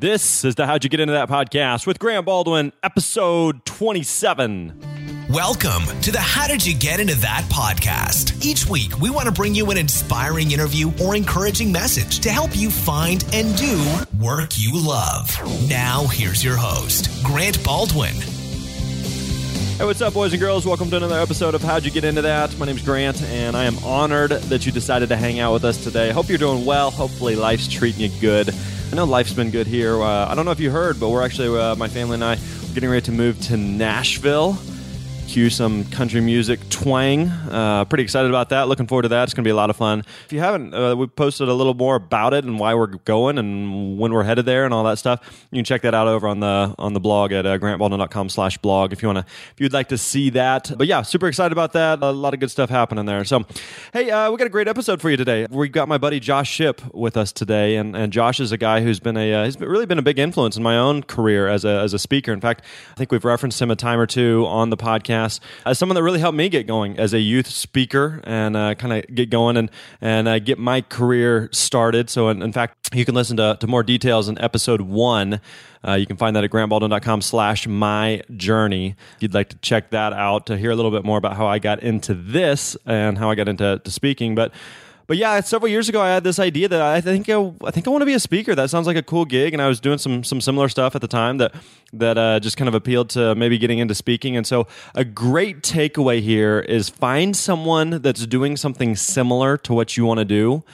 This is the How'd You Get Into That podcast with Grant Baldwin, episode 27. Welcome to the How Did You Get Into That podcast. Each week, we want to bring you an inspiring interview or encouraging message to help you find and do work you love. Now, here's your host, Grant Baldwin. Hey, what's up, boys and girls? Welcome to another episode of How'd You Get Into That? My name's Grant, and I am honored that you decided to hang out with us today. Hope you're doing well. Hopefully, life's treating you good. I know life's been good here. Uh, I don't know if you heard, but we're actually, uh, my family and I, getting ready to move to Nashville. Cue some country music twang. Uh, pretty excited about that. Looking forward to that. It's going to be a lot of fun. If you haven't, uh, we posted a little more about it and why we're going and when we're headed there and all that stuff. You can check that out over on the on the blog at uh, grantbaldwin.com slash blog if you want to if you'd like to see that. But yeah, super excited about that. A lot of good stuff happening there. So, hey, uh, we got a great episode for you today. We've got my buddy Josh Shipp with us today, and, and Josh is a guy who's been a uh, he's really been a big influence in my own career as a as a speaker. In fact, I think we've referenced him a time or two on the podcast as someone that really helped me get going as a youth speaker and uh, kind of get going and and uh, get my career started. So, in, in fact, you can listen to, to more details in episode one. Uh, you can find that at grantbaldwin.com slash my journey. If you'd like to check that out to hear a little bit more about how I got into this and how I got into to speaking. But but yeah, several years ago, I had this idea that I think I, I think I want to be a speaker. That sounds like a cool gig, and I was doing some some similar stuff at the time that that uh, just kind of appealed to maybe getting into speaking. And so, a great takeaway here is find someone that's doing something similar to what you want to do.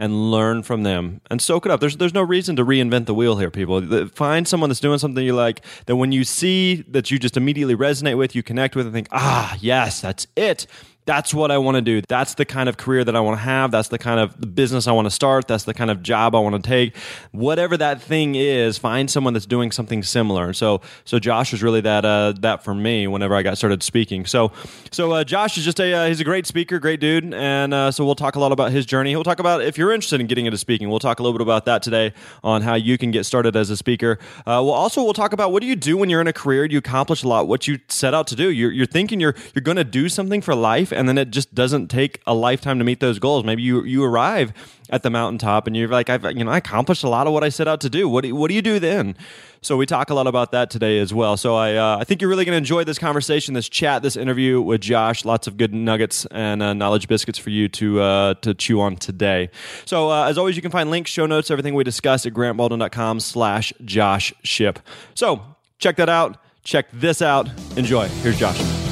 And learn from them and soak it up. There's there's no reason to reinvent the wheel here, people. Find someone that's doing something you like. That when you see that you just immediately resonate with, you connect with, and think, ah, yes, that's it that's what I want to do. That's the kind of career that I want to have. That's the kind of business I want to start. That's the kind of job I want to take. Whatever that thing is, find someone that's doing something similar. So, so Josh was really that uh, that for me whenever I got started speaking. So, so uh, Josh is just a uh, he's a great speaker, great dude, and uh, so we'll talk a lot about his journey. He'll talk about if you're interested in getting into speaking. We'll talk a little bit about that today on how you can get started as a speaker. Uh, we'll also we'll talk about what do you do when you're in a career you accomplish a lot, what you set out to do. You're, you're thinking you're you're going to do something for life and then it just doesn't take a lifetime to meet those goals. Maybe you you arrive at the mountaintop and you're like, I've you know I accomplished a lot of what I set out to do. What do what do you do then? So we talk a lot about that today as well. So I uh, I think you're really going to enjoy this conversation, this chat, this interview with Josh. Lots of good nuggets and uh, knowledge biscuits for you to uh, to chew on today. So uh, as always, you can find links, show notes, everything we discussed at grantbaldwin.com slash Josh Shipp. So check that out. Check this out. Enjoy. Here's Josh.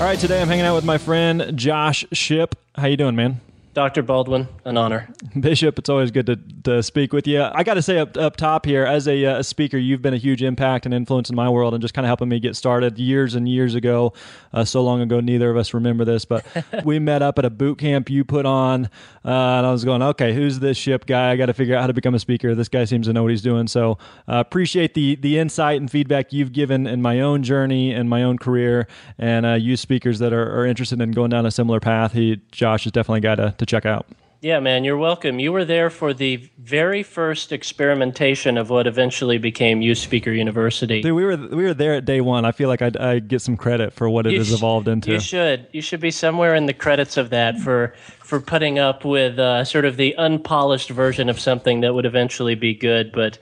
All right, today I'm hanging out with my friend Josh Shipp. How you doing, man? Dr. Baldwin, an honor. Bishop, it's always good to, to speak with you. I got to say up, up top here, as a, uh, a, speaker, you've been a huge impact and influence in my world and just kind of helping me get started years and years ago. Uh, so long ago, neither of us remember this, but we met up at a boot camp you put on. Uh, and I was going, okay, who's this Shipp guy? I got to figure out how to become a speaker. This guy seems to know what he's doing. So uh, appreciate the, the insight and feedback you've given in my own journey and my own career. And uh, you speakers that are, are, interested in going down a similar path, he, Josh has definitely a guy to, check out. Yeah, man, you're welcome. You were there for the very first experimentation of what eventually became Youth Speaker University. Dude, we were we were there at day one. I feel like I I get some credit for what it you has evolved into. You should. You should be somewhere in the credits of that for for putting up with uh, sort of the unpolished version of something that would eventually be good. But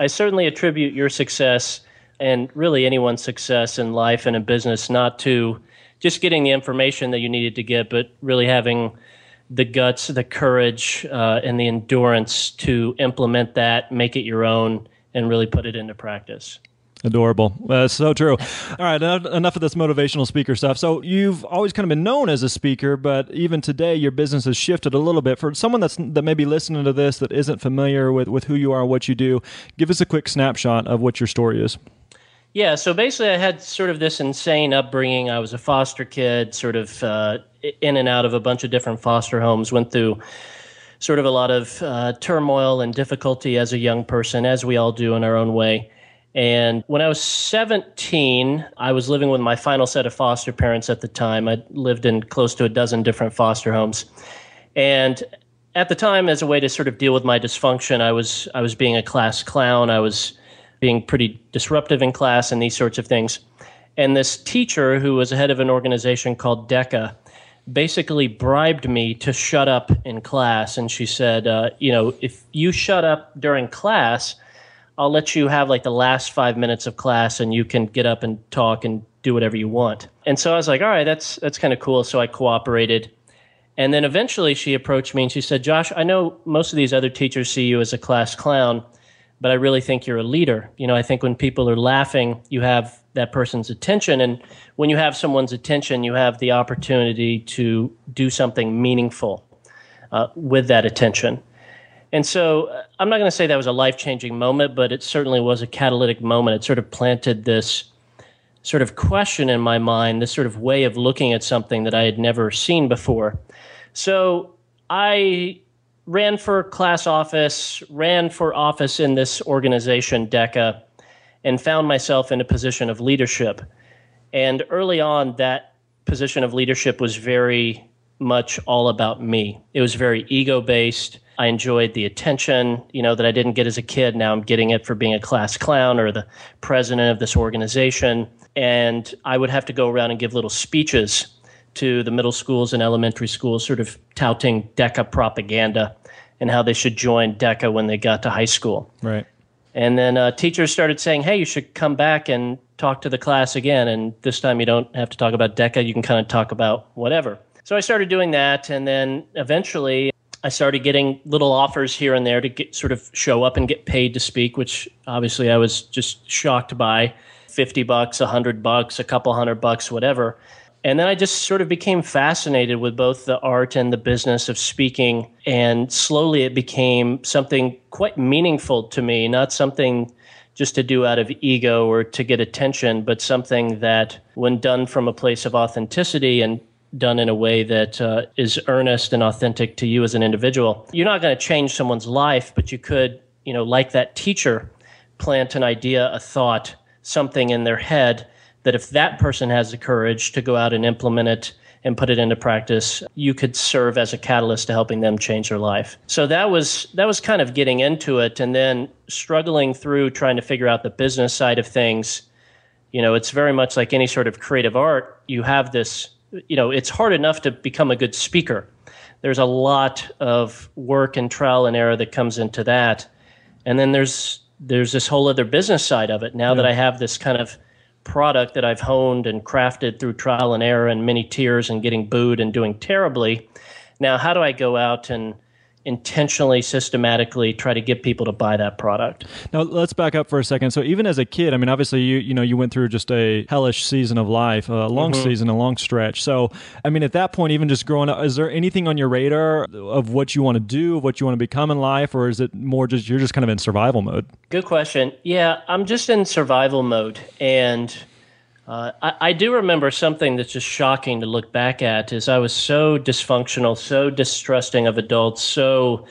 I certainly attribute your success and really anyone's success in life and in business not to just getting the information that you needed to get, but really having the guts, the courage, uh, and the endurance to implement that, make it your own, and really put it into practice. Adorable. That's so true. All right, enough of this motivational speaker stuff. So you've always kind of been known as a speaker, but even today your business has shifted a little bit. For someone that's that may be listening to this that isn't familiar with with who you are, what you do, give us a quick snapshot of what your story is. Yeah, so basically, I had sort of this insane upbringing. I was a foster kid, sort of uh, in and out of a bunch of different foster homes, went through sort of a lot of uh, turmoil and difficulty as a young person, as we all do in our own way. And when I was 17, I was living with my final set of foster parents at the time. I lived in close to a dozen different foster homes. And at the time, as a way to sort of deal with my dysfunction, I was I was being a class clown. I was being pretty disruptive in class and these sorts of things. And this teacher, who was head of an organization called DECA, basically bribed me to shut up in class. And she said, uh, you know, if you shut up during class, I'll let you have like the last five minutes of class and you can get up and talk and do whatever you want. And so I was like, all right, that's that's kind of cool. So I cooperated. And then eventually she approached me and she said, Josh, I know most of these other teachers see you as a class clown, but I really think you're a leader. You know, I think when people are laughing, you have that person's attention. And when you have someone's attention, you have the opportunity to do something meaningful uh, with that attention. And so uh, I'm not going to say that was a life changing moment, but it certainly was a catalytic moment. It sort of planted this sort of question in my mind, this sort of way of looking at something that I had never seen before. So I ran for class office, ran for office in this organization, DECA, and found myself in a position of leadership. And early on, that position of leadership was very much all about me. It was very ego based. I enjoyed the attention, you know, that I didn't get as a kid. Now I'm getting it for being a class clown or the president of this organization. And I would have to go around and give little speeches to the middle schools and elementary schools, sort of touting DECA propaganda and how they should join DECA when they got to high school. Right. And then uh, teachers started saying, hey, you should come back and talk to the class again. And this time you don't have to talk about DECA, you can kind of talk about whatever. So I started doing that. And then eventually I started getting little offers here and there to get sort of show up and get paid to speak, which obviously I was just shocked by 50 bucks, 100 bucks, a couple hundred bucks, whatever. And then I just sort of became fascinated with both the art and the business of speaking. And slowly it became something quite meaningful to me, not something just to do out of ego or to get attention, but something that, when done from a place of authenticity and done in a way that uh, is earnest and authentic to you as an individual, you're not going to change someone's life, but you could, you know, like that teacher, plant an idea, a thought, something in their head that if that person has the courage to go out and implement it and put it into practice, you could serve as a catalyst to helping them change their life. So that was that was kind of getting into it and then struggling through trying to figure out the business side of things. You know, it's very much like any sort of creative art. You have this, you know, it's hard enough to become a good speaker. There's a lot of work and trial and error that comes into that. And then there's there's this whole other business side of it. Now yeah. that I have this kind of product that I've honed and crafted through trial and error and many tears and getting booed and doing terribly. Now, how do I go out and intentionally systematically try to get people to buy that product. Now let's back up for a second. So even as a kid i mean obviously you you know you went through just a hellish season of life a long mm-hmm. season a long stretch. So i mean at that point even just growing up is there anything on your radar of what you want to do of what you want to become in life or is it more just you're just kind of in survival mode? Good question. Yeah i'm just in survival mode and uh, I, I, do remember something that's just shocking to look back at is I was so dysfunctional, so distrusting of adults, so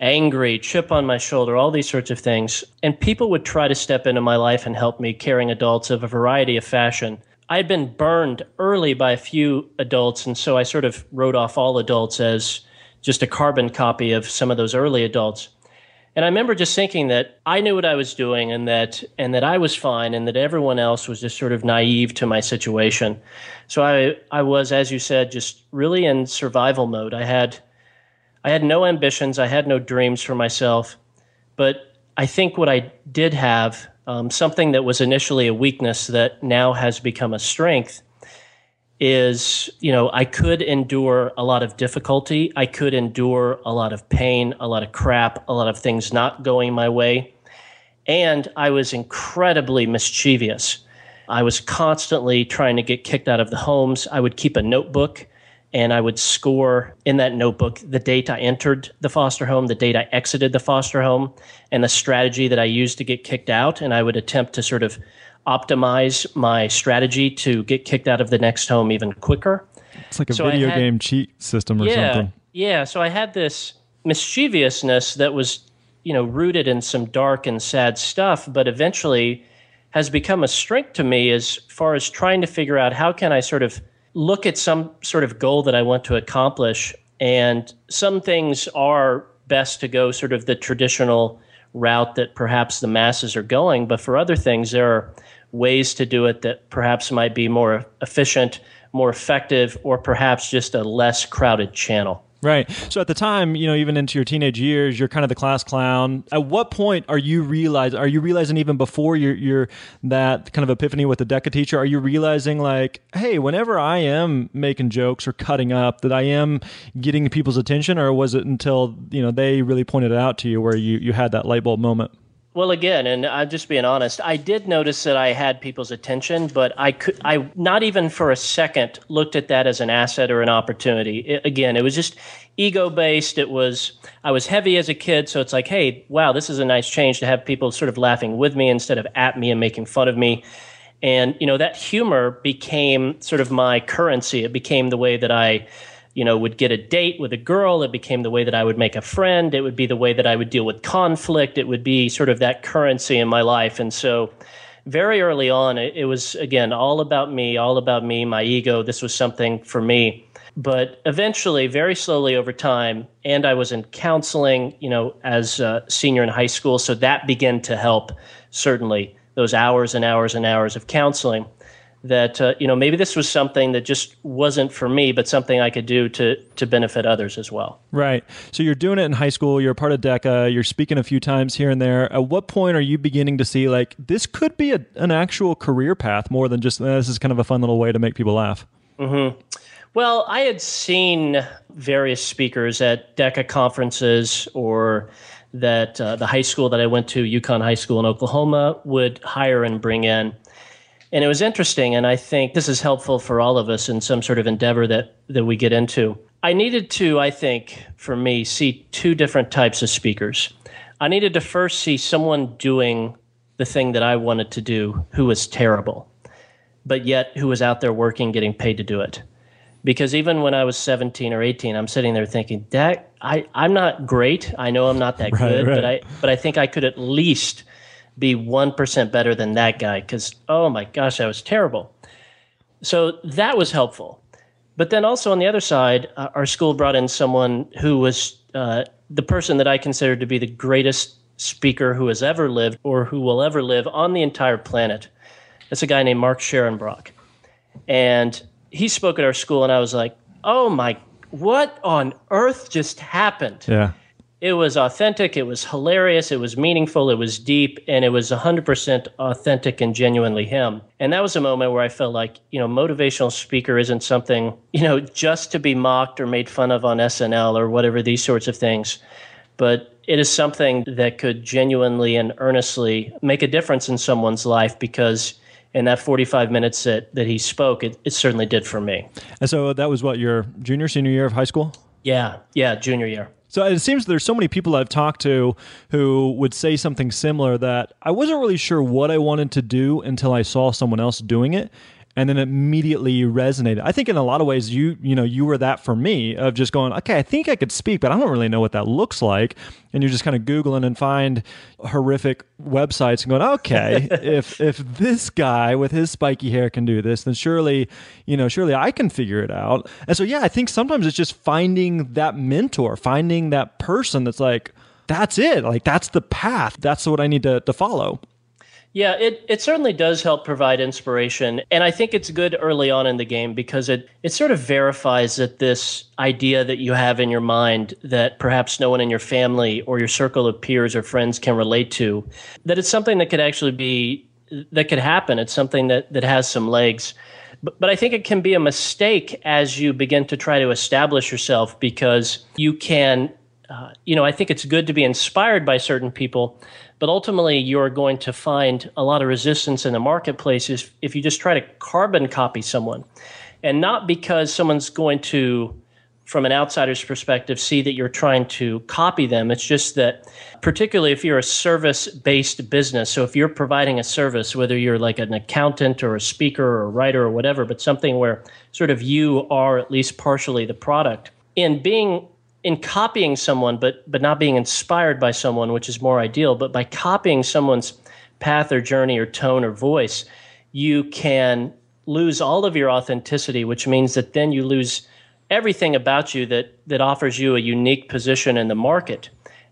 angry, chip on my shoulder, all these sorts of things. And people would try to step into my life and help me caring adults of a variety of fashion. I had been burned early by a few adults, and so I sort of wrote off all adults as just a carbon copy of some of those early adults. And I remember just thinking that I knew what I was doing and that and that I was fine and that everyone else was just sort of naive to my situation. So I I was as you said just really in survival mode. I had I had no ambitions, I had no dreams for myself, but I think what I did have um, something that was initially a weakness that now has become a strength is you know i could endure a lot of difficulty. I could endure a lot of pain a lot of crap a lot of things not going my way. And i was incredibly mischievous. I was constantly trying to get kicked out of the homes. I would keep a notebook and i would score in that notebook the date i entered the foster home the date i exited the foster home and the strategy that i used to get kicked out. And i would attempt to sort of optimize my strategy to get kicked out of the next home even quicker. It's like a so video had, game cheat system or yeah, something. Yeah, so I had this mischievousness that was, you know, rooted in some dark and sad stuff, but eventually has become a strength to me as far as trying to figure out how can I sort of look at some sort of goal that I want to accomplish and some things are best to go sort of the traditional route that perhaps the masses are going, but for other things there are ways to do it that perhaps might be more efficient, more effective, or perhaps just a less crowded channel. Right. So at the time, you know, even into your teenage years, you're kind of the class clown. At what point are you realize are you realizing even before you're, you're that kind of epiphany with the DECA teacher, are you realizing like, hey, whenever I am making jokes or cutting up, that I am getting people's attention, or was it until you know they really pointed it out to you where you you had that light bulb moment? Well, again, and I'm just being honest, I did notice that I had people's attention, but I could, I not even for a second looked at that as an asset or an opportunity. It, again, it was just ego based. It was, I was heavy as a kid, so it's like, hey, wow, this is a nice change to have people sort of laughing with me instead of at me and making fun of me. And, you know, that humor became sort of my currency. It became the way that I, you know, would get a date with a girl. It became the way that I would make a friend. It would be the way that I would deal with conflict. It would be sort of that currency in my life. And so, very early on, it, was, again, all about me, all about me, my ego. This was something for me. But eventually, very slowly over time, and I was in counseling, you know, as a senior in high school. So that began to help, certainly, those hours and hours and hours of counseling that uh, you know maybe this was something that just wasn't for me but something i could do to to benefit others as well. Right. So you're doing it in high school you're part of deca you're speaking a few times here and there. At what point are you beginning to see like this could be a, an actual career path more than just eh, this is kind of a fun little way to make people laugh mm-hmm. well i had seen various speakers at deca conferences or that uh, the high school that i went to yukon high school in oklahoma would hire and bring in and it was interesting, and I think this is helpful for all of us in some sort of endeavor that, that we get into. I needed to, I think, for me, see two different types of speakers. I needed to first see someone doing the thing that I wanted to do who was terrible, but yet who was out there working, getting paid to do it. Because even when I was 17 or 18, I'm sitting there thinking, that I, I'm not great. I know I'm not that right, good, right. but I but I think I could at least – be 1% better than that guy because, oh my gosh, that was terrible. So that was helpful. But then also on the other side, uh, our school brought in someone who was uh, the person that I considered to be the greatest speaker who has ever lived or who will ever live on the entire planet. It's a guy named Mark Scharenbroich. And he spoke at our school, and I was like, oh my, what on earth just happened? Yeah it was authentic, it was hilarious, it was meaningful, it was deep, and it was 100% authentic and genuinely him. And that was a moment where I felt like, you know, motivational speaker isn't something, you know, just to be mocked or made fun of on SNL or whatever, these sorts of things. But it is something that could genuinely and earnestly make a difference in someone's life because in that 45 minutes that, that he spoke, it, it certainly did for me. And so that was what, your junior, senior year of high school? Yeah, yeah, junior year. So it seems there's so many people I've talked to who would say something similar that I wasn't really sure what I wanted to do until I saw someone else doing it and then immediately resonated. I think in a lot of ways you you know you were that for me of just going okay I think I could speak but I don't really know what that looks like and you're just kind of googling and find horrific websites and going okay if if this guy with his spiky hair can do this then surely you know surely I can figure it out. And so yeah I think sometimes it's just finding that mentor, finding that person that's like that's it like that's the path that's what I need to to follow. Yeah, it, it certainly does help provide inspiration. And I think it's good early on in the game because it, it sort of verifies that this idea that you have in your mind that perhaps no one in your family or your circle of peers or friends can relate to, that it's something that could actually be, that could happen. It's something that, that has some legs. But, but I think it can be a mistake as you begin to try to establish yourself because you can, uh, you know, I think it's good to be inspired by certain people but ultimately, you're going to find a lot of resistance in the marketplace if, if you just try to carbon copy someone. And not because someone's going to, from an outsider's perspective, see that you're trying to copy them. It's just that, particularly if you're a service based business, so if you're providing a service, whether you're like an accountant or a speaker or a writer or whatever, but something where sort of you are at least partially the product, in being in copying someone, but but not being inspired by someone, which is more ideal, but by copying someone's path or journey or tone or voice, you can lose all of your authenticity, which means that then you lose everything about you that that offers you a unique position in the market.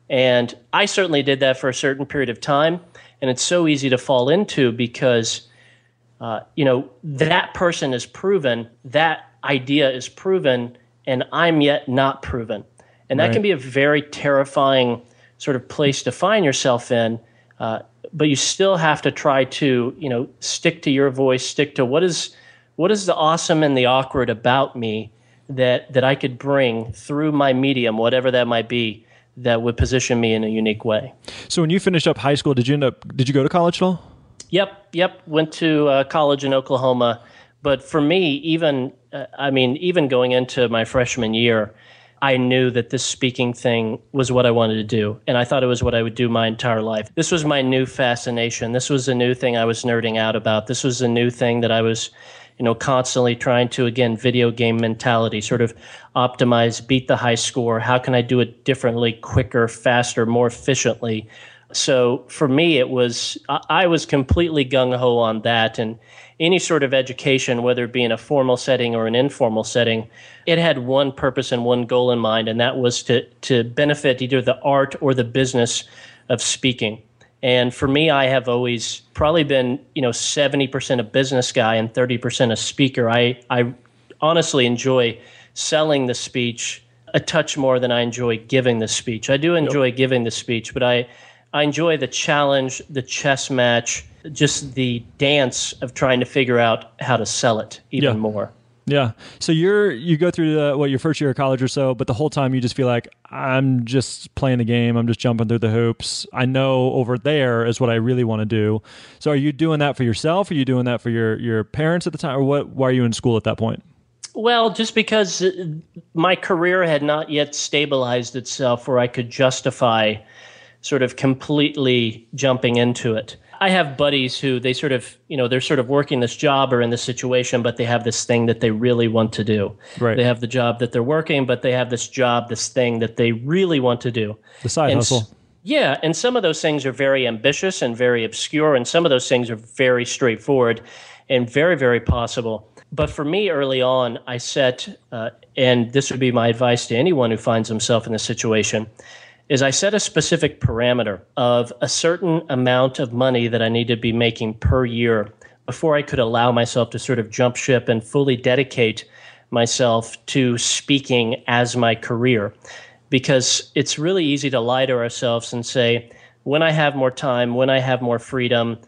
And I certainly did that for a certain period of time, and it's so easy to fall into because uh, you know, that person is proven, that idea is proven, and I'm yet not proven. And that Right. can be a very terrifying sort of place to find yourself in. Uh, but you still have to try to, you know, stick to your voice, stick to what is what is the awesome and the awkward about me that that I could bring through my medium, whatever that might be, that would position me in a unique way. So when you finished up high school, did you end up? Did you go to college at all? Yep, yep. Went to uh, college in Oklahoma, but for me, even uh, I mean, even going into my freshman year, I knew that this speaking thing was what I wanted to do, and I thought it was what I would do my entire life. This was my new fascination. This was a new thing I was nerding out about. This was a new thing that I was, you know, constantly trying to again video game mentality, sort of optimize, beat the high score. How can I do it differently, quicker, faster, more efficiently? so for me it was I was completely gung ho on that and any sort of education whether it be in a formal setting or an informal setting it had one purpose and one goal in mind and that was to to benefit either the art or the business of speaking and for me I have always probably been you know 70% a business guy and 30% a speaker I I honestly enjoy selling the speech a touch more than I enjoy giving the speech. I do enjoy giving the speech, but I I enjoy the challenge, the chess match, just the dance of trying to figure out how to sell it even Yeah. more. Yeah. So you're you go through the what your first year of college or so, but the whole time you just feel like I'm just playing the game. I'm just jumping through the hoops. I know over there is what I really want to do. So are you doing that for yourself? Are you doing that for your your parents at the time, or what? Why are you in school at that point? Well, just because uh, my career had not yet stabilized itself where I could justify sort of completely jumping into it. I have buddies who they sort of, you know, they're sort of working this job or in this situation, but they have this thing that they really want to do. Right. They have the job that they're working, but they have this job, this thing that they really want to do. The side And s- hustle. Yeah, and some of those things are very ambitious and very obscure, and some of those things are very straightforward and very, very possible. But for me, early on, I set, uh, and this would be my advice to anyone who finds himself in this situation, is I set a specific parameter of a certain amount of money that I need to be making per year before I could allow myself to sort of jump ship and fully dedicate myself to speaking as my career because it's really easy to lie to ourselves and say, when I have more time, when I have more freedom,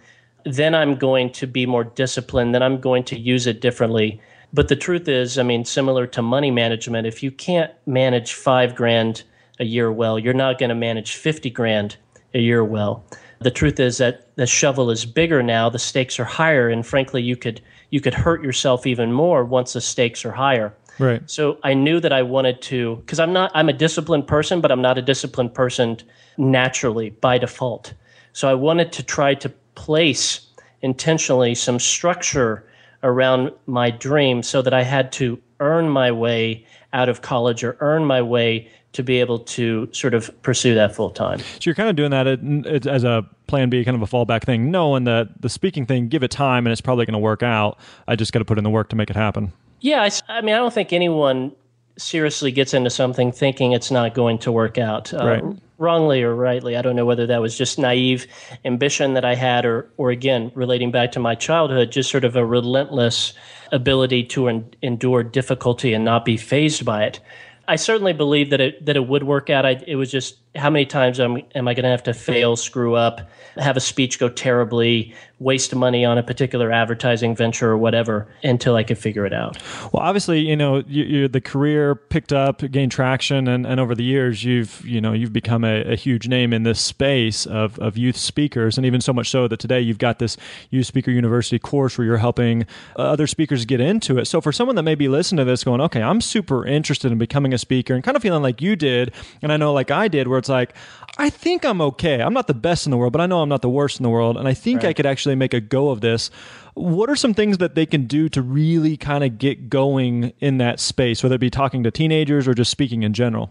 then I'm going to be more disciplined, then I'm going to use it differently. But the truth is, I mean, similar to money management, if you can't manage five grand a year well, you're not going to manage 50 grand a year well. The truth is that the shovel is bigger now, the stakes are higher, and frankly, you could you could hurt yourself even more once the stakes are higher. Right. So I knew that I wanted to, because I'm not, I'm a disciplined person, but I'm not a disciplined person naturally by default. So I wanted to try to place intentionally some structure around my dream so that I had to earn my way out of college or earn my way to be able to sort of pursue that full time. So you're kind of doing that at- at- as a plan B, kind of a fallback thing, knowing that the speaking thing, give it time and it's probably going to work out. I just got to put in the work to make it happen. Yeah, I mean, I don't think anyone seriously gets into something thinking it's not going to work out. Uh, Right. Wrongly or rightly, I don't know whether that was just naive ambition that I had, or, or again, relating back to my childhood, just sort of a relentless ability to en- endure difficulty and not be phased by it. I certainly believe that it that it would work out. I, it was just how many times am, am I going to have to fail, screw up, have a speech go terribly, waste money on a particular advertising venture or whatever until I could figure it out. Well, obviously, you know, you, the career picked up, gained traction, and, and over the years, you've you know you've become a, a huge name in this space of, of youth speakers, and even so much so that today you've got this Youth Speaker University course where you're helping uh, other speakers get into it. So for someone that may be listening to this, going, okay, I'm super interested in becoming a speaker, and kind of feeling like you did, and I know like I did, where like, I think I'm okay. I'm not the best in the world, but I know I'm not the worst in the world, and I think I could actually make a go of this. What are some things that they can do to really kind of get going in that space, whether it be talking to teenagers or just speaking in general?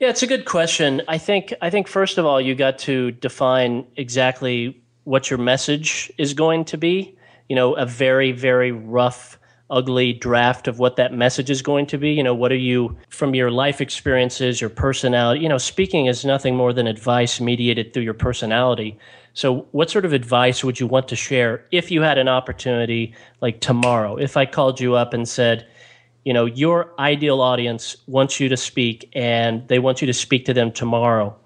Yeah, it's a good question. I think I think first of all you got to define exactly what your message is going to be. You know, a very very rough ugly draft of what that message is going to be. You know, what are you from your life experiences, your personality? You know, speaking is nothing more than advice mediated through your personality. So, what sort of advice would you want to share if you had an opportunity like tomorrow? If I called you up and said, you know, your ideal audience wants you to speak and they want you to speak to them tomorrow.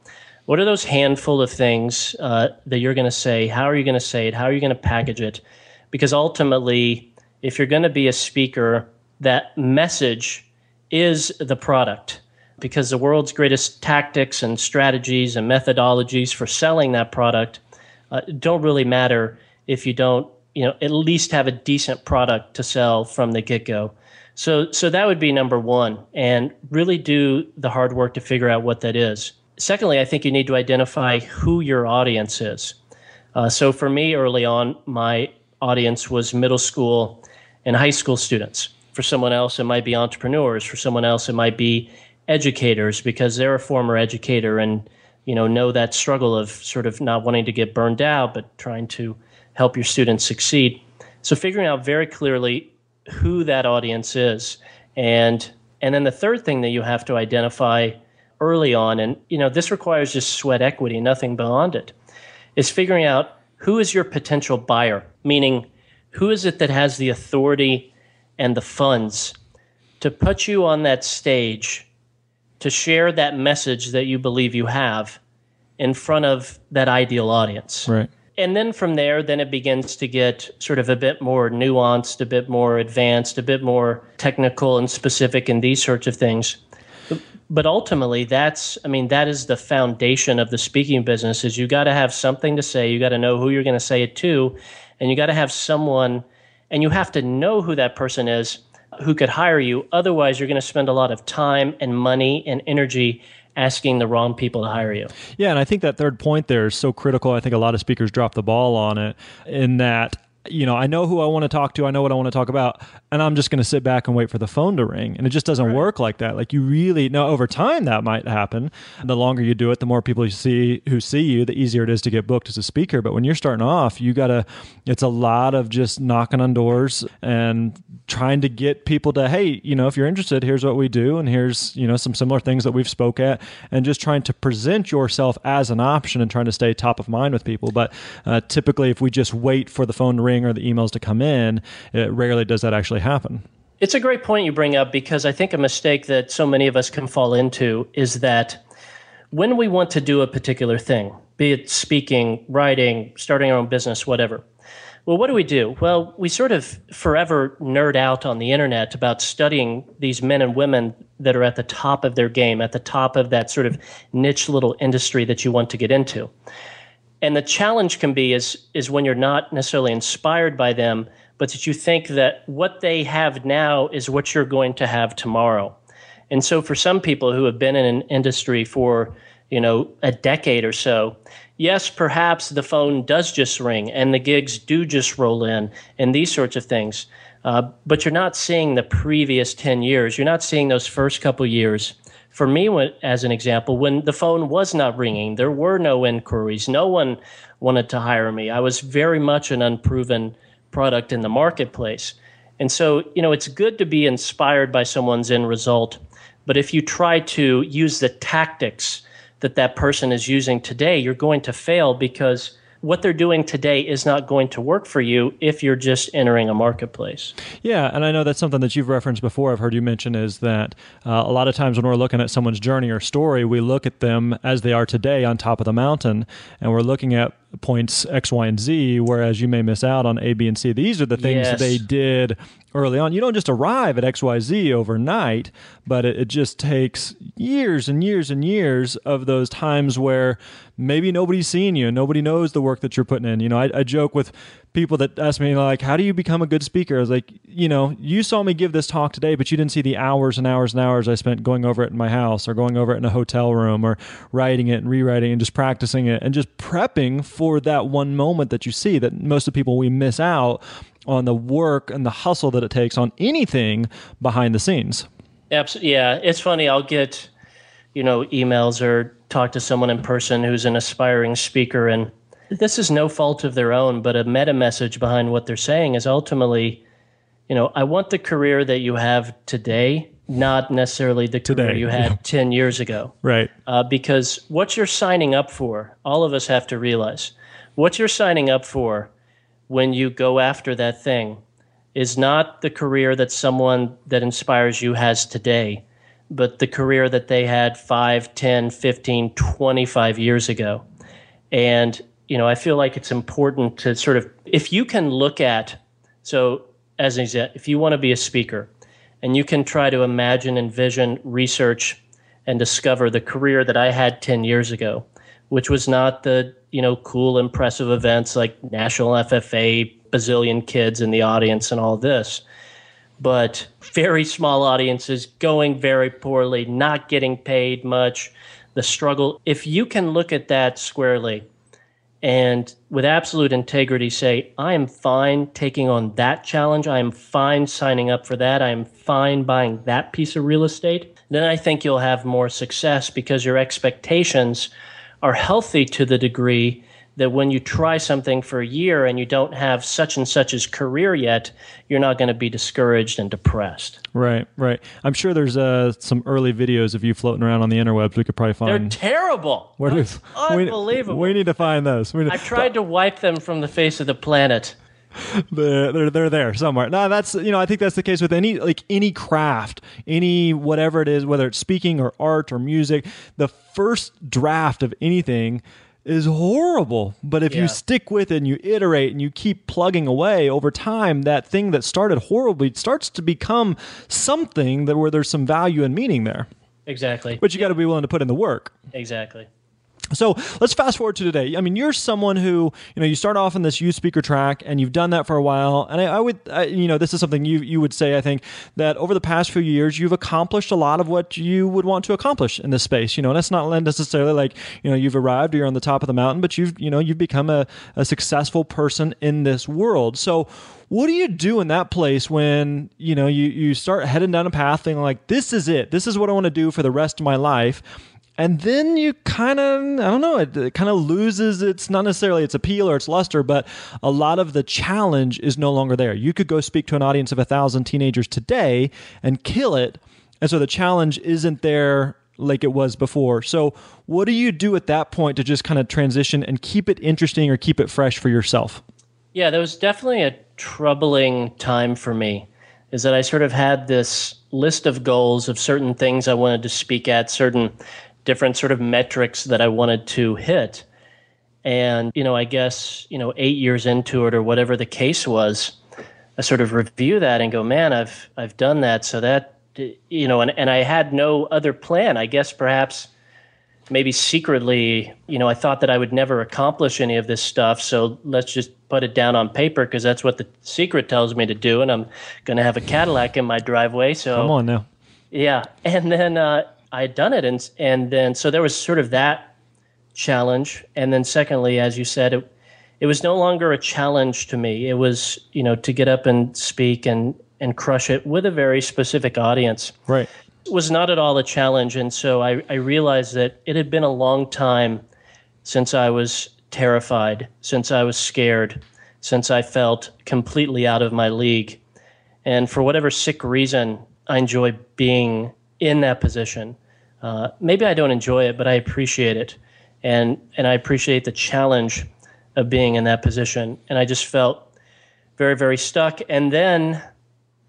What are those handful of things uh, that you're going to say? How are you going to say it? How are you going to package it? Because ultimately, if you're going to be a speaker, that message is the product because the world's greatest tactics and strategies and methodologies for selling that product uh, don't really matter if you don't, you know, at least have a decent product to sell from the get go. So, so that would be number one, and really do the hard work to figure out what that is. Secondly, I think you need to identify who your audience is. Uh, so, for me, early on, my audience was middle school and high school students. For someone else, it might be entrepreneurs. For someone else, it might be educators because they're a former educator and you know know that struggle of sort of not wanting to get burned out but trying to help your students succeed so figuring out very clearly who that audience is and and then the third thing that you have to identify early on and you know this requires just sweat equity nothing beyond it is figuring out who is your potential buyer meaning who is it that has the authority and the funds to put you on that stage to share that message that you believe you have in front of that ideal audience. Right. And then from there, then it begins to get sort of a bit more nuanced, a bit more advanced, a bit more technical and specific in these sorts of things. But ultimately, that's, I mean, that is the foundation of the speaking business is you got to have something to say. You got to know who you're going to say it to. And you got to have someone, and you have to know who that person is who could hire you. Otherwise, you're going to spend a lot of time and money and energy asking the wrong people to hire you. Yeah, and I think that third point there is so critical. I think a lot of speakers drop the ball on it in that you know, I know who I want to talk to, I know what I want to talk about, and I'm just going to sit back and wait for the phone to ring. And it just doesn't right. work like that. Like you really know over time that might happen. The longer you do it, the more people you see who see you, the easier it is to get booked as a speaker. But when you're starting off, you got to it's a lot of just knocking on doors and trying to get people to, hey, you know, if you're interested, here's what we do and here's, you know, some similar things that we've spoke at and just trying to present yourself as an option and trying to stay top of mind with people. But uh, typically if we just wait for the phone to ring or the emails to come in, it rarely does that actually happen. It's a great point you bring up because I think a mistake that so many of us can fall into is that when we want to do a particular thing, be it speaking, writing, starting our own business, whatever. Well, what do we do? Well, we sort of forever nerd out on the internet about studying these men and women that are at the top of their game, at the top of that sort of niche little industry that you want to get into. And the challenge can be is is when you're not necessarily inspired by them, but that you think that what they have now is what you're going to have tomorrow. And so for some people who have been in an industry for, you know, a decade or so, yes, perhaps the phone does just ring and the gigs do just roll in and these sorts of things. Uh, but you're not seeing the previous 10 years. You're not seeing those first couple years for me, as an example, when the phone was not ringing, there were no inquiries. No one wanted to hire me. I was very much an unproven product in the marketplace. And so, you know, it's good to be inspired by someone's end result. But if you try to use the tactics that that person is using today, you're going to fail because what they're doing today is not going to work for you if you're just entering a marketplace. Yeah, and I know that's something that you've referenced before. I've heard you mention is that uh, a lot of times when we're looking at someone's journey or story, we look at them as they are today on top of the mountain, and we're looking at points X, Y, and Z, whereas you may miss out on A, B, and C. These are the things yes. they did early on. You don't just arrive at XYZ overnight, but it, it, just takes years and years and years of those times where maybe nobody's seeing you nobody knows the work that you're putting in. You know, I, I joke with people that ask me like, "How do you become a good speaker?" I was like, you know, you saw me give this talk today, but you didn't see the hours and hours and hours I spent going over it in my house or going over it in a hotel room or writing it and rewriting and just practicing it and just prepping for that one moment that you see that most of the people we miss out on the work and the hustle that it takes on anything behind the scenes. Absolutely. Yeah, it's funny. I'll get, you know, emails or talk to someone in person who's an aspiring speaker, and this is no fault of their own, but a meta message behind what they're saying is ultimately, you know, I want the career that you have today, not necessarily the career you had yeah. 10 years ago. Right. Uh, because what you're signing up for, all of us have to realize what you're signing up for when you go after that thing is not the career that someone that inspires you has today, but the career that they had 5, 10, 15, 25 years ago. And, you know, I feel like it's important to sort of, if you can look at, so as an example, if you want to be a speaker and you can try to imagine, envision, research, and discover the career that I had 10 years ago, which was not the, you know, cool, impressive events like National FFA, bazillion kids in the audience and all this. But very small audiences, going very poorly, not getting paid much, the struggle. If you can look at that squarely and with absolute integrity say, I am fine taking on that challenge, I am fine signing up for that, I am fine buying that piece of real estate, then I think you'll have more success because your expectations are healthy to the degree that when you try something for a year and you don't have such and such as career yet, you're not going to be discouraged and depressed. Right, right. I'm sure there's uh, some early videos of you floating around on the interwebs. We could probably find. They're terrible. Where do, Unbelievable. We, we, need to find those. We, I've tried to wipe them from the face of the planet. they're, they're they're there somewhere. No, that's you know I think that's the case with any like any craft, any whatever it is, whether it's speaking or art or music. The first draft of anything is horrible. But if yeah. you stick with it and you iterate and you keep plugging away over time, that thing that started horribly starts to become something that where there's some value and meaning there. Exactly. But you got to be willing to put in the work. Exactly. So let's fast forward to today. I mean, you're someone who, you know, you start off in this youth speaker track and you've done that for a while. And I, I would, I, you know, this is something you, you would say, I think, that over the past few years, you've accomplished a lot of what you would want to accomplish in this space. You know, and that's not necessarily like, you know, you've arrived or you're on the top of the mountain, but you've, you know, you've become a, a successful person in this world. So, what do you do in that place when you know you, you start heading down a path thinking like this is it this is what i want to do for the rest of my life and then you kind of i don't know it, it kind of loses its not necessarily its appeal or its luster but a lot of the challenge is no longer there. You could go speak to an audience of a thousand teenagers today and kill it and so the challenge isn't there like it was before. So what do you do at that point to just kind of transition and keep it interesting or keep it fresh for yourself? Yeah there was definitely a troubling time for me is that i sort of had this list of goals of certain things i wanted to speak at certain different sort of metrics that I wanted to hit. And, you know, I guess, you know, eight years into it or whatever the case was, I sort of review that and go, man, I've, I've done that. So that, you know, and, and I had no other plan. I guess perhaps maybe secretly, you know, I thought that I would never accomplish any of this stuff. So let's just put it down on paper because that's what the secret tells me to do. And I'm going to have a Cadillac in my driveway. So come on now. Yeah. And then, uh, I had done it, and and then so there was sort of that challenge, and then secondly, as you said, it it was no longer a challenge to me. It was you know to get up and speak and and crush it with a very specific audience. Right. It was not at all a challenge, and so I, I realized that it had been a long time since I was terrified, since I was scared, since I felt completely out of my league, and for whatever sick reason, I enjoy being in that position. Uh, maybe I don't enjoy it, but I appreciate it, and and I appreciate the challenge of being in that position. And I just felt very very stuck. And then,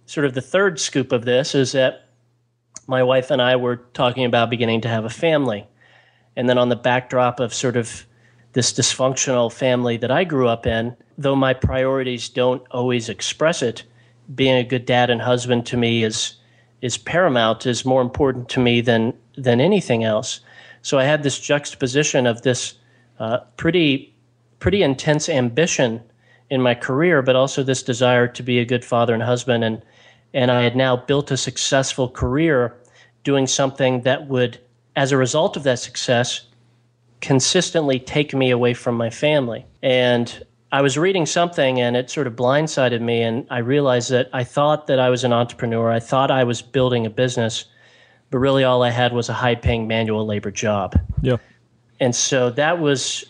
sort of the third scoop of this is that my wife and I were talking about beginning to have a family, and then on the backdrop of sort of this dysfunctional family that I grew up in, though my priorities don't always express it, being a good dad and husband to me is is paramount, is more important to me than than anything else. So I had this juxtaposition of this uh, pretty pretty intense ambition in my career, but also this desire to be a good father and husband, and and I had now built a successful career doing something that would, as a result of that success, consistently take me away from my family. And I was reading something and it sort of blindsided me, and I realized that I thought that I was an entrepreneur. I thought I was building a business, but really all I had was a high paying manual labor job. Yeah. And so that was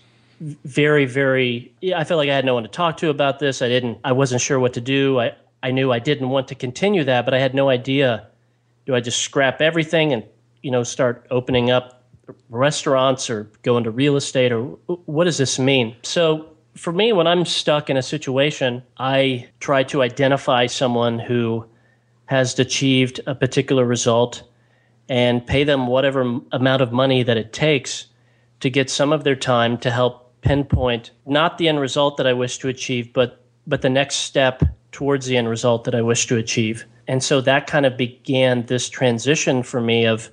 very, very, I felt like I had no one to talk to about this. I didn't, I wasn't sure what to do. I, I knew I didn't want to continue that, but I had no idea. Do I just scrap everything and, you know, start opening up restaurants or go into real estate or what does this mean? So for me, when I'm stuck in a situation, I try to identify someone who has achieved a particular result and pay them whatever amount of money that it takes to get some of their time to help pinpoint not the end result that I wish to achieve, but but the next step towards the end result that I wish to achieve. And so that kind of began this transition for me of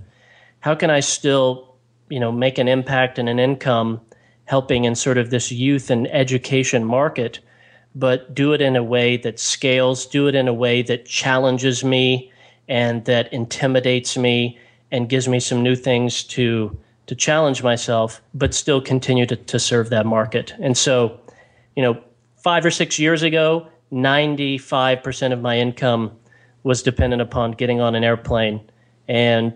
how can I still, you know, make an impact and an income helping in sort of this youth and education market, but do it in a way that scales, do it in a way that challenges me and that intimidates me and gives me some new things to to challenge myself, but still continue to, to serve that market. And so, you know, five or six years ago, 95% of my income was dependent upon getting on an airplane. And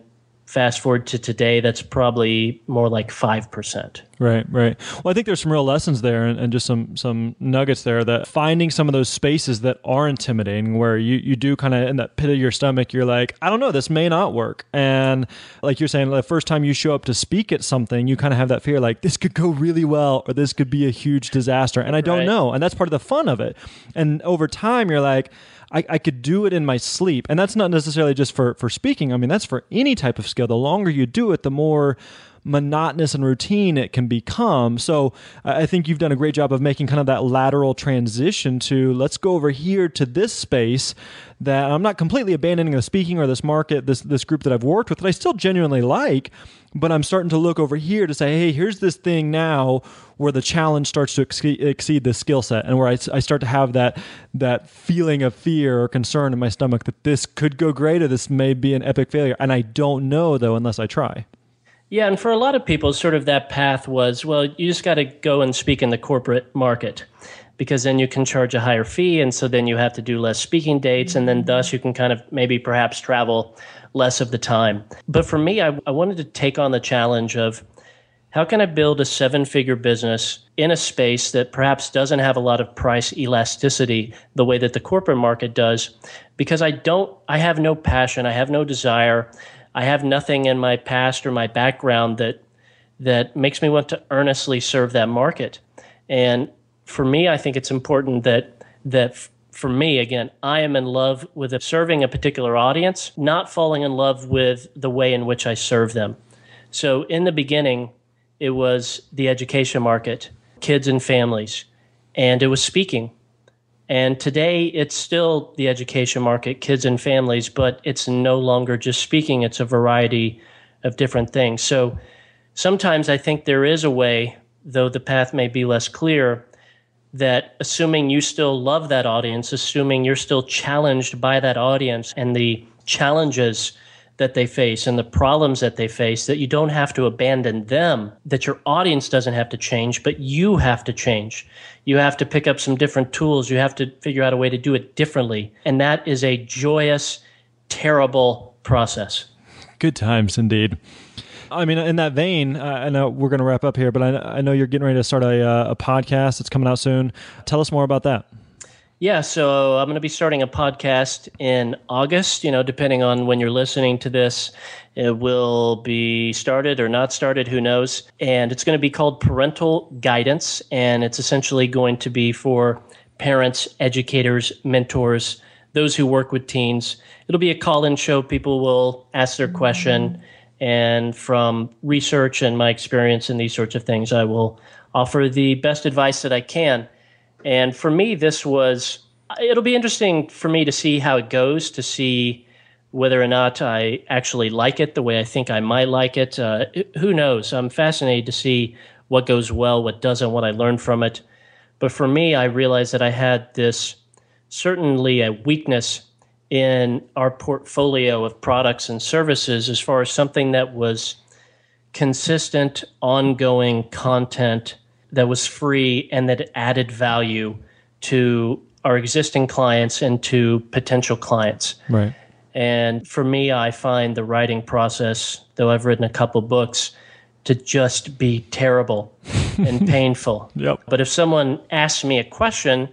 fast forward to today, that's probably more like 5%. Right, right. Well, I think there's some real lessons there and, and, just some some nuggets there that finding some of those spaces that are intimidating where you, you do kind of in that pit of your stomach, you're like, I don't know, this may not work. And like you're saying, the first time you show up to speak at something, you kind of have that fear like this could go really well or this could be a huge disaster. And I don't right. know. And that's part of the fun of it. And over time, you're like, I, I could do it in my sleep. And that's not necessarily just for, for speaking. I mean, that's for any type of skill. The longer you do it, the more monotonous and routine it can become. So I think you've done a great job of making kind of that lateral transition to let's go over here to this space that I'm not completely abandoning the speaking or this market, this this group that I've worked with that I still genuinely like, but I'm starting to look over here to say, hey, here's this thing now where the challenge starts to exceed, exceed the skill set and where I, I start to have that that feeling of fear or concern in my stomach that this could go great or this may be an epic failure. And I don't know though unless I try. Yeah, and for a lot of people, sort of that path was well, you just got to go and speak in the corporate market because then you can charge a higher fee. And so then you have to do less speaking dates. And then mm-hmm. thus you can kind of maybe perhaps travel less of the time. But for me, I, I wanted to take on the challenge of how can I build a seven figure business in a space that perhaps doesn't have a lot of price elasticity the way that the corporate market does? Because I don't, I have no passion, I have no desire. I have nothing in my past or my background that that makes me want to earnestly serve that market. And for me, I think it's important that that for me again, I am in love with serving a particular audience, not falling in love with the way in which I serve them. So in the beginning, it was the education market, kids and families, and it was speaking. And today it's still the education market, kids and families, but it's no longer just speaking, it's a variety of different things. So sometimes I think there is a way, though the path may be less clear, that assuming you still love that audience, assuming you're still challenged by that audience and the challenges that they face and the problems that they face, that you don't have to abandon them, that your audience doesn't have to change, but you have to change. You have to pick up some different tools. You have to figure out a way to do it differently. And that is a joyous, terrible process. Good times indeed. I mean, in that vein, I know we're going to wrap up here, but I, I, know you're getting ready to start a, uh, a podcast that's coming out soon. Tell us more about that. Yeah, so I'm going to be starting a podcast in August. You know, depending on when you're listening to this, it will be started or not started, who knows. And it's going to be called Parental Guidance. And it's essentially going to be for parents, educators, mentors, those who work with teens. It'll be a call in show. People will ask their question. And from research and my experience in these sorts of things, I will offer the best advice that I can. And for me, this was, it'll be interesting for me to see how it goes, to see whether or not I actually like it the way I think I might like it. Uh, who knows? I'm fascinated to see what goes well, what doesn't, what I learn from it. But for me, I realized that I had this certainly a weakness in our portfolio of products and services as far as something that was consistent, ongoing content that was free and that added value to our existing clients and to potential clients. Right. And for me, I find the writing process, though I've written a couple books, to just be terrible and painful. Yep. But if someone asks me a question,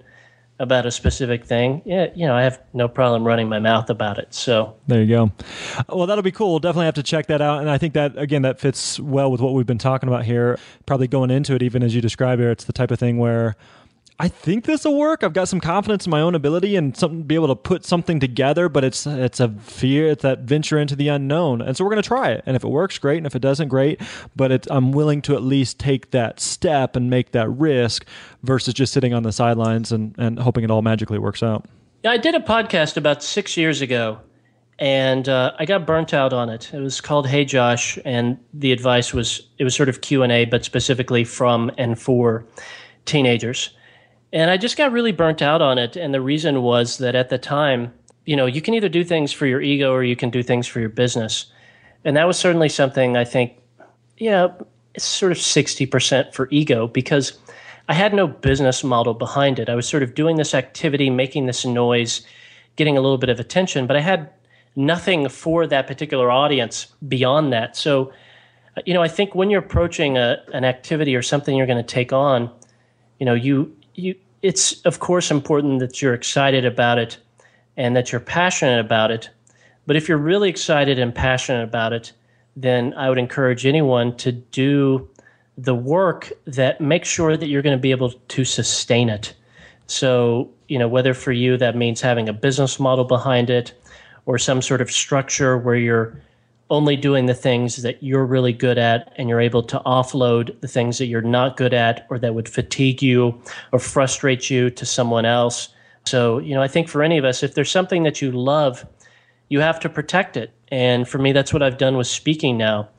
about a specific thing, yeah, you know, I have no problem running my mouth about it. So there you go. Well, that'll be cool. We'll definitely have to check that out. And I think that again, that fits well with what we've been talking about here. Probably going into it, even as you describe it, it's the type of thing where I think this will work. I've got some confidence in my own ability and be able to put something together, but it's it's a fear, it's that venture into the unknown. And so we're going to try it. And if it works, great. And if it doesn't, great. But I'm willing to at least take that step and make that risk versus just sitting on the sidelines and, and hoping it all magically works out. Yeah, I did a podcast about six years ago, and uh, I got burnt out on it. It was called "Hey Josh," and the advice was it was sort of Q and A, but specifically from and for teenagers and I just got really burnt out on it. And the reason was that at the time, you know, you can either do things for your ego or you can do things for your business. And that was certainly something I think, you know, it's sort of 60% for ego because I had no business model behind it. I was sort of doing this activity, making this noise, getting a little bit of attention, but I had nothing for that particular audience beyond that. So, you know, I think when you're approaching a, an activity or something you're going to take on, you know, you you it's of course important that you're excited about it and that you're passionate about it. But if you're really excited and passionate about it, then I would encourage anyone to do the work that makes sure that you're going to be able to sustain it. So, you know, whether for you that means having a business model behind it or some sort of structure where you're only doing the things that you're really good at and you're able to offload the things that you're not good at or that would fatigue you or frustrate you to someone else. So, you know, I think for any of us, if there's something that you love, you have to protect it. And for me, that's what I've done with speaking now.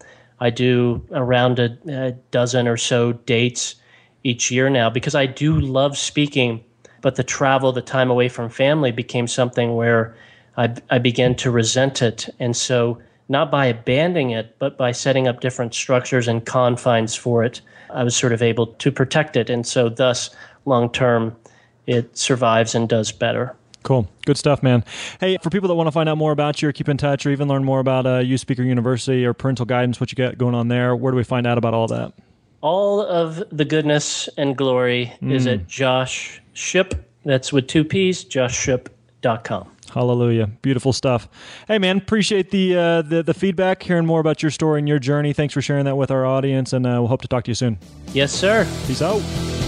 I do around a, a dozen or so dates each year now because I do love speaking, but the travel, the time away from family became something where I, I began to resent it. And so, not by abandoning it, but by setting up different structures and confines for it. I was sort of able to protect it. And so, thus, long term, it survives and does better. Cool. Good stuff, man. Hey, for people that want to find out more about you or keep in touch or even learn more about uh, Youth Speaker University or parental guidance, what you got going on there, where do we find out about all that? All of the goodness and glory mm. is at Josh Shipp. That's with two P's, joshshipp.com. Hallelujah. Beautiful stuff. Hey man, appreciate the, uh, the the feedback, hearing more about your story and your journey. Thanks for sharing that with our audience, and uh, we'll hope to talk to you soon. Yes, sir. Peace out.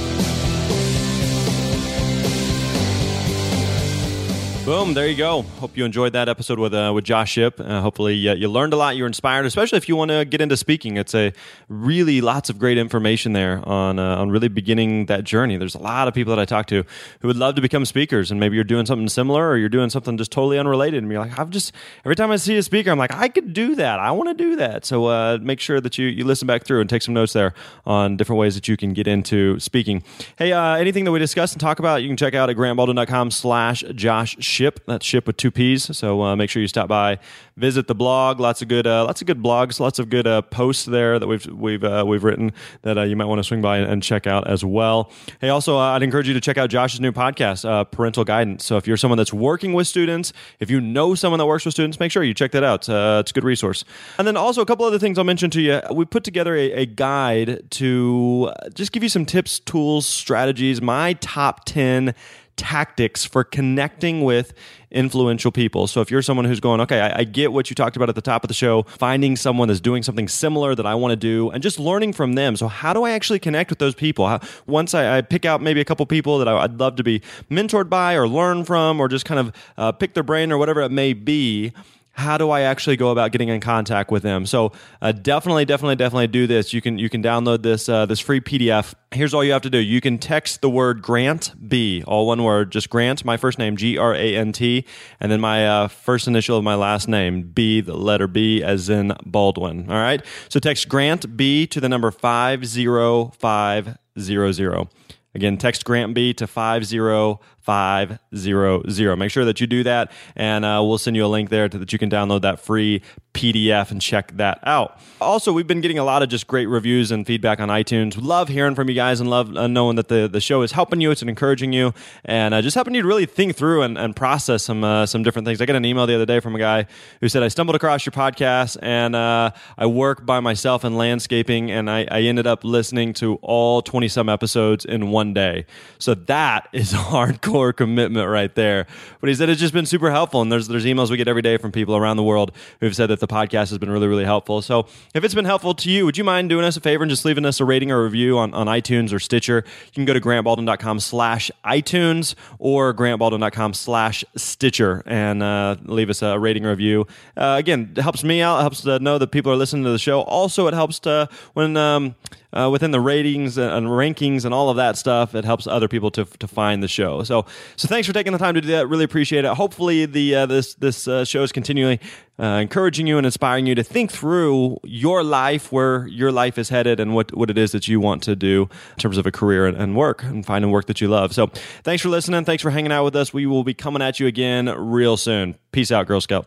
Boom! There you go. Hope you enjoyed that episode with uh, with Josh Shipp. Uh, hopefully, uh, you learned a lot. You're inspired, especially if you want to get into speaking. It's a really lots of great information there on uh, on really beginning that journey. There's a lot of people that I talk to who would love to become speakers, and maybe you're doing something similar, or you're doing something just totally unrelated. And you're like, I've just every time I see a speaker, I'm like, I could do that. I want to do that. So uh, make sure that you you listen back through and take some notes there on different ways that you can get into speaking. Hey, uh, anything that we discuss and talk about, you can check out at grantbaldwin.com/slash Josh Shipp. That's ship with two P's. So uh, make sure you stop by, visit the blog. Lots of good, uh, lots of good blogs, lots of good uh, posts there that we've we've uh, we've written that uh, you might want to swing by and check out as well. Hey, also I'd encourage you to check out Josh's new podcast, Parental Guidance. So if you're someone that's working with students, if you know someone that works with students, make sure you check that out. it's a good resource. And then also a couple other things I'll mention to you. We put together a, a guide to just give you some tips, tools, strategies. My top ten tactics for connecting with influential people. So if you're someone who's going, okay, I, I, get what you talked about at the top of the show, finding someone that's doing something similar that I want to do and just learning from them. So how do I actually connect with those people? How, once I, I, pick out maybe a couple people that I, would love to be mentored by or learn from or just kind of uh, pick their brain or whatever it may be how do I actually go about getting in contact with them? So uh, definitely, definitely, definitely do this. You can you can download this uh, this free PDF. Here's all you have to do. You can text the word Grant B, all one word, just Grant, my first name G R A N T, and then my uh, first initial of my last name B, the letter B, as in Baldwin. All right. So text Grant B to the number five zero five zero zero. Again, text Grant B to 50500. Make sure that you do that, and uh, we'll send you a link there to, that you can download that free PDF and check that out. Also, we've been getting a lot of just great reviews and feedback on iTunes. Love hearing from you guys and love uh, knowing that the, the show is helping you, it's encouraging you, and uh, just helping you to really think through and, and process some uh, some different things. I got an email the other day from a guy who said, I stumbled across your podcast, and uh, I work by myself in landscaping, and I, I ended up listening to all 20 some episodes in one day. So that is a hardcore commitment right there. But he said it's just been super helpful. And there's there's emails we get every day from people around the world who've said that the podcast has been really, really helpful. So if it's been helpful to you, would you mind doing us a favor and just leaving us a rating or review on, on iTunes or Stitcher? You can go to grantbaldwin.com slash iTunes or grantbaldwin.com slash Stitcher and uh, leave us a rating or review. Uh, again, it helps me out. It helps to know that people are listening to the show. Also, it helps to when um, uh, within the ratings and rankings and all of that stuff, it helps other people to, to find the show. So so thanks for taking the time to do that. Really appreciate it. Hopefully the uh, this this uh, show is continually uh, encouraging you and inspiring you to think through your life, where your life is headed, and what what it is that you want to do in terms of a career and, and work and finding work that you love. So thanks for listening. Thanks for hanging out with us. We will be coming at you again real soon. Peace out, Girl Scout.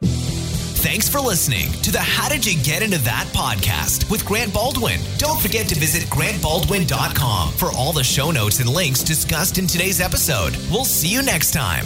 Thanks for listening to the How Did You Get Into That podcast with Grant Baldwin. Don't forget to visit grantbaldwin.com for all the show notes and links discussed in today's episode. We'll see you next time.